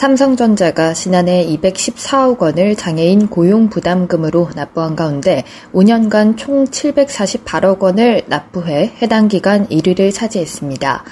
삼성전자가 지난해 214억 원을 장애인 고용 부담금으로 납부한 가운데 5년간 총 748억 원을 납부해 해당 기간 1위를 차지했습니다.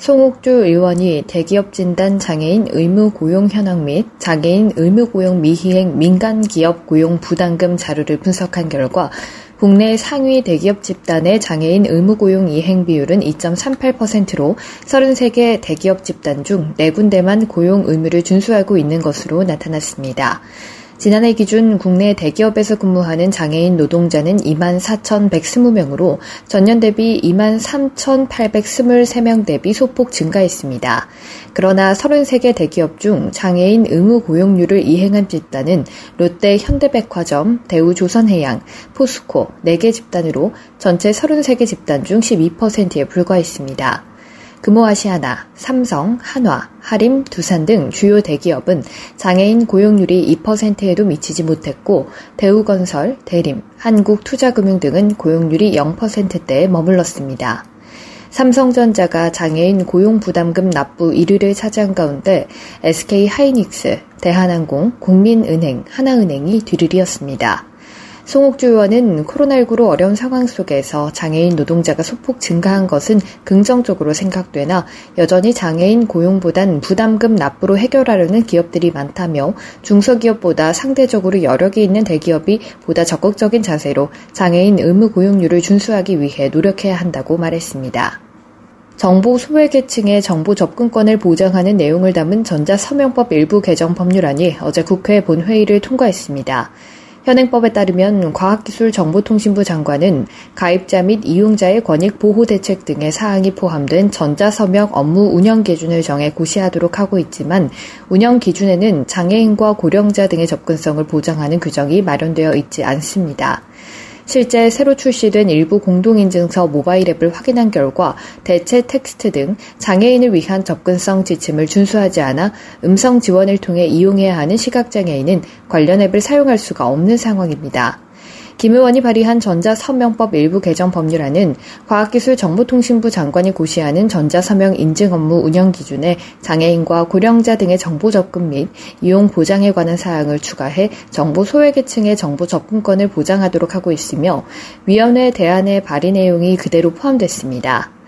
송옥주 의원이 대기업 진단 장애인 의무 고용 현황 및 장애인 의무 고용 미희행 민간 기업 고용 부담금 자료를 분석한 결과 국내 상위 대기업 집단의 장애인 의무 고용 이행 비율은 2.38%로 33개 대기업 집단 중 4군데만 고용 의무를 준수하고 있는 것으로 나타났습니다. 지난해 기준 국내 대기업에서 근무하는 장애인 노동자는 2만 4,120명으로 전년 대비 2만 3,823명 대비 소폭 증가했습니다. 그러나 33개 대기업 중 장애인 의무 고용률을 이행한 집단은 롯데 현대백화점, 대우조선해양, 포스코 4개 집단으로 전체 33개 집단 중 12%에 불과했습니다. 금호아시아나, 삼성, 한화, 하림, 두산 등 주요 대기업은 장애인 고용률이 2%에도 미치지 못했고 대우건설, 대림, 한국투자금융 등은 고용률이 0%대에 머물렀습니다. 삼성전자가 장애인 고용부담금 납부 1위를 차지한 가운데 SK 하이닉스, 대한항공, 국민은행, 하나은행이 뒤를 이었습니다. 송옥주 의원은 코로나19로 어려운 상황 속에서 장애인 노동자가 소폭 증가한 것은 긍정적으로 생각되나 여전히 장애인 고용보단 부담금 납부로 해결하려는 기업들이 많다며 중소기업보다 상대적으로 여력이 있는 대기업이 보다 적극적인 자세로 장애인 의무 고용률을 준수하기 위해 노력해야 한다고 말했습니다. 정보 소외계층의 정보 접근권을 보장하는 내용을 담은 전자서명법 일부 개정 법률안이 어제 국회 본회의를 통과했습니다. 현행법에 따르면 과학기술정보통신부 장관은 가입자 및 이용자의 권익 보호 대책 등의 사항이 포함된 전자서명 업무 운영 기준을 정해 고시하도록 하고 있지만 운영 기준에는 장애인과 고령자 등의 접근성을 보장하는 규정이 마련되어 있지 않습니다. 실제 새로 출시된 일부 공동인증서 모바일 앱을 확인한 결과 대체 텍스트 등 장애인을 위한 접근성 지침을 준수하지 않아 음성 지원을 통해 이용해야 하는 시각장애인은 관련 앱을 사용할 수가 없는 상황입니다. 김 의원이 발의한 전자서명법 일부 개정 법률안은 과학기술정보통신부 장관이 고시하는 전자서명 인증 업무 운영 기준에 장애인과 고령자 등의 정보 접근 및 이용 보장에 관한 사항을 추가해 정보 소외계층의 정보 접근권을 보장하도록 하고 있으며 위원회 대안의 발의 내용이 그대로 포함됐습니다.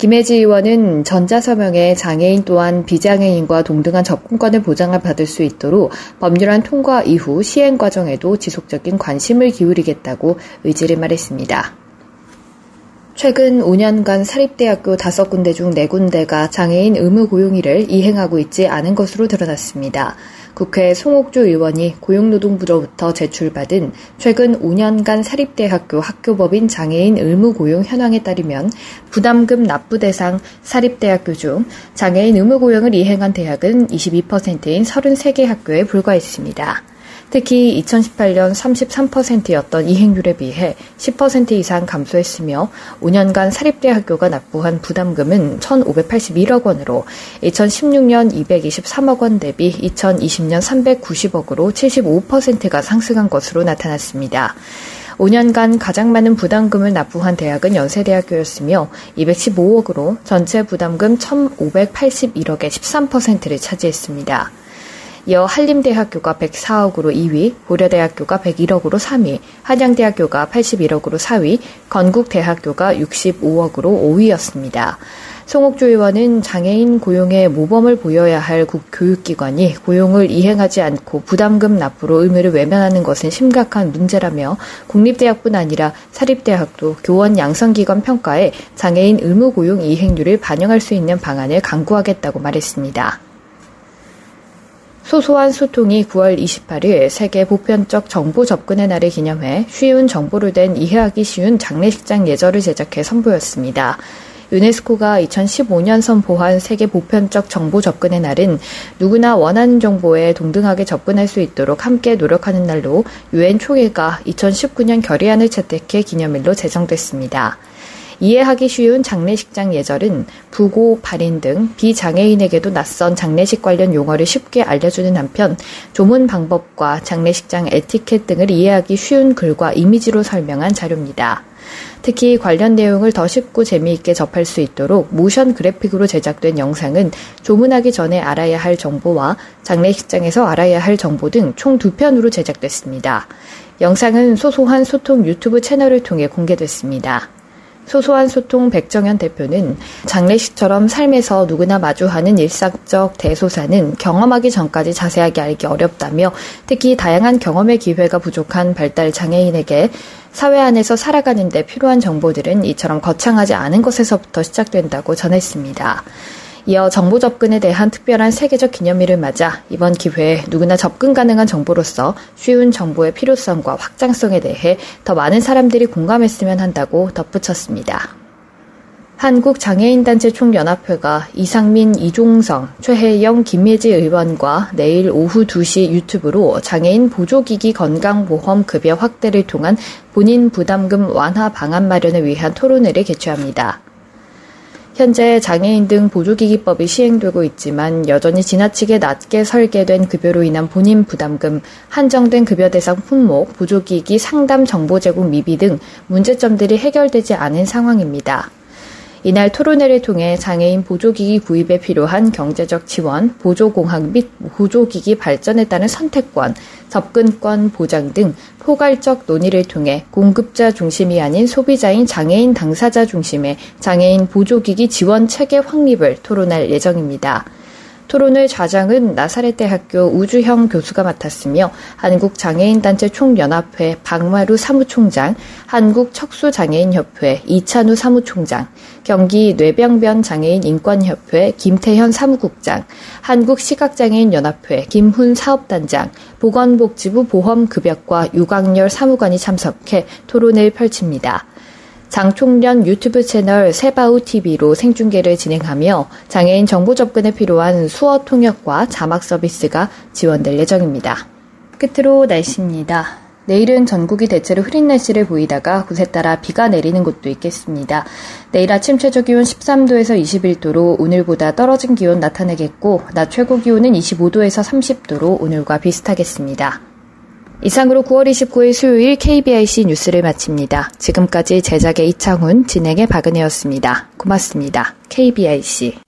김혜지 의원은 전자서명에 장애인 또한 비장애인과 동등한 접근권을 보장을 받을 수 있도록 법률안 통과 이후 시행 과정에도 지속적인 관심을 기울이겠다고 의지를 말했습니다. 최근 5년간 사립대학교 5군데 중 4군데가 장애인 의무 고용일을 이행하고 있지 않은 것으로 드러났습니다. 국회 송옥주 의원이 고용노동부로부터 제출받은 최근 5년간 사립대학교 학교법인 장애인 의무 고용 현황에 따르면 부담금 납부 대상 사립대학교 중 장애인 의무 고용을 이행한 대학은 22%인 33개 학교에 불과했습니다. 특히 2018년 33%였던 이행률에 비해 10% 이상 감소했으며 5년간 사립대학교가 납부한 부담금은 1,581억 원으로 2016년 223억 원 대비 2020년 390억으로 75%가 상승한 것으로 나타났습니다. 5년간 가장 많은 부담금을 납부한 대학은 연세대학교였으며 215억으로 전체 부담금 1,581억의 13%를 차지했습니다. 이어 한림대학교가 104억으로 2위, 고려대학교가 101억으로 3위, 한양대학교가 81억으로 4위, 건국대학교가 65억으로 5위였습니다. 송옥주 의원은 장애인 고용에 모범을 보여야 할 국교육기관이 고용을 이행하지 않고 부담금 납부로 의무를 외면하는 것은 심각한 문제라며 국립대학뿐 아니라 사립대학도 교원 양성기관 평가에 장애인 의무 고용 이행률을 반영할 수 있는 방안을 강구하겠다고 말했습니다. 소소한 소통이 9월 28일 세계 보편적 정보 접근의 날을 기념해 쉬운 정보로 된 이해하기 쉬운 장례식장 예절을 제작해 선보였습니다. 유네스코가 2015년 선포한 세계 보편적 정보 접근의 날은 누구나 원하는 정보에 동등하게 접근할 수 있도록 함께 노력하는 날로 유엔 총회가 2019년 결의안을 채택해 기념일로 제정됐습니다. 이해하기 쉬운 장례식장 예절은 부고, 발인 등 비장애인에게도 낯선 장례식 관련 용어를 쉽게 알려주는 한편 조문 방법과 장례식장 에티켓 등을 이해하기 쉬운 글과 이미지로 설명한 자료입니다. 특히 관련 내용을 더 쉽고 재미있게 접할 수 있도록 모션 그래픽으로 제작된 영상은 조문하기 전에 알아야 할 정보와 장례식장에서 알아야 할 정보 등 총 두 편으로 제작됐습니다. 영상은 소소한 소통 유튜브 채널을 통해 공개됐습니다. 소소한 소통 백정현 대표는 장례식처럼 삶에서 누구나 마주하는 일상적 대소사는 경험하기 전까지 자세하게 알기 어렵다며 특히 다양한 경험의 기회가 부족한 발달 장애인에게 사회 안에서 살아가는데 필요한 정보들은 이처럼 거창하지 않은 것에서부터 시작된다고 전했습니다. 이어 정보 접근에 대한 특별한 세계적 기념일을 맞아 이번 기회에 누구나 접근 가능한 정보로서 쉬운 정보의 필요성과 확장성에 대해 더 많은 사람들이 공감했으면 한다고 덧붙였습니다. 한국장애인단체 총연합회가 이상민, 이종성, 최혜영, 김예지 의원과 내일 오후 2시 유튜브로 장애인 보조기기 건강보험 급여 확대를 통한 본인 부담금 완화 방안 마련을 위한 토론회를 개최합니다. 현재 장애인 등 보조기기법이 시행되고 있지만 여전히 지나치게 낮게 설계된 급여로 인한 본인 부담금, 한정된 급여 대상 품목, 보조기기 상담 정보 제공 미비 등 문제점들이 해결되지 않은 상황입니다. 이날 토론회를 통해 장애인 보조기기 구입에 필요한 경제적 지원, 보조공학 및 보조기기 발전에 따른 선택권, 접근권 보장 등 포괄적 논의를 통해 공급자 중심이 아닌 소비자인 장애인 당사자 중심의 장애인 보조기기 지원 체계 확립을 토론할 예정입니다. 토론을 좌장은 나사렛대 학교 우주형 교수가 맡았으며 한국장애인단체 총연합회 박마루 사무총장, 한국척수장애인협회 이찬우 사무총장, 경기 뇌병변 장애인 인권협회 김태현 사무국장, 한국시각장애인연합회 김훈 사업단장, 보건복지부 보험급여과 유광열 사무관이 참석해 토론을 펼칩니다. 장총련 유튜브 채널 세바우 TV로 생중계를 진행하며 장애인 정보 접근에 필요한 수어 통역과 자막 서비스가 지원될 예정입니다. 끝으로 날씨입니다. 내일은 전국이 대체로 흐린 날씨를 보이다가 곳에 따라 비가 내리는 곳도 있겠습니다. 내일 아침 최저 기온 13도에서 21도로 오늘보다 떨어진 기온 나타내겠고, 낮 최고 기온은 25도에서 30도로 오늘과 비슷하겠습니다. 이상으로 9월 29일 수요일 KBIC 뉴스를 마칩니다. 지금까지 제작의 이창훈, 진행의 박은혜였습니다. 고맙습니다. KBIC.